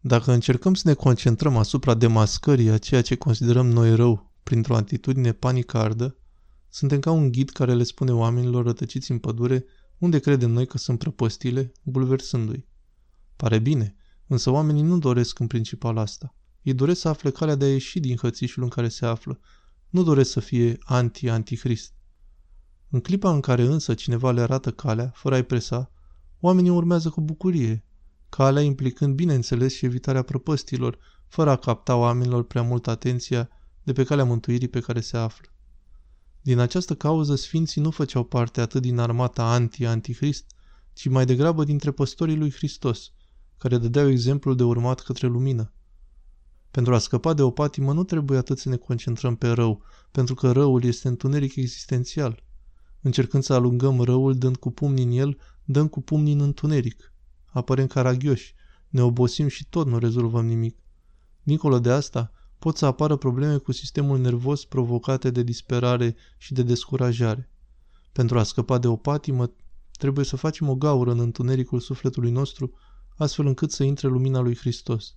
Dacă încercăm să ne concentrăm asupra demascării a ceea ce considerăm noi rău printr-o atitudine panicardă, suntem ca un ghid care le spune oamenilor rătăciți în pădure unde credem noi că sunt prăpăstile, bulversându-i. Pare bine, însă oamenii nu doresc în principal asta. Ei doresc să afle calea de a ieși din hățișul în care se află. Nu doresc să fie anti-antichrist. În clipa în care însă cineva le arată calea, fără a-i presa, oamenii urmează cu bucurie, calea implicând bineînțeles și evitarea prăpăstilor, fără a capta oamenilor prea mult atenția de pe calea mântuirii pe care se află. Din această cauză, sfinții nu făceau parte atât din armata anti-antichrist, ci mai degrabă dintre păstorii lui Hristos, care dădeau exemplul de urmat către lumină. Pentru a scăpa de o patimă nu trebuie atât să ne concentrăm pe rău, pentru că răul este întuneric existențial. Încercând să alungăm răul dând cu pumnii în el, dăm cu pumnii în întuneric. Apărem caragioși, ne obosim și tot nu rezolvăm nimic. Dincolo de asta, pot să apară probleme cu sistemul nervos provocate de disperare și de descurajare. Pentru a scăpa de o patimă, trebuie să facem o gaură în întunericul sufletului nostru, astfel încât să intre lumina lui Hristos.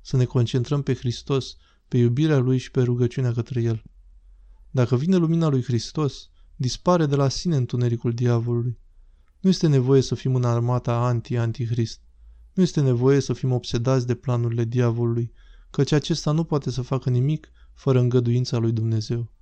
Să ne concentrăm pe Hristos, pe iubirea Lui și pe rugăciunea către El. Dacă vine lumina lui Hristos, dispare de la sine întunericul diavolului. Nu este nevoie să fim în armata anti-antichrist. Nu este nevoie să fim obsedați de planurile diavolului, căci acesta nu poate să facă nimic fără îngăduința lui Dumnezeu.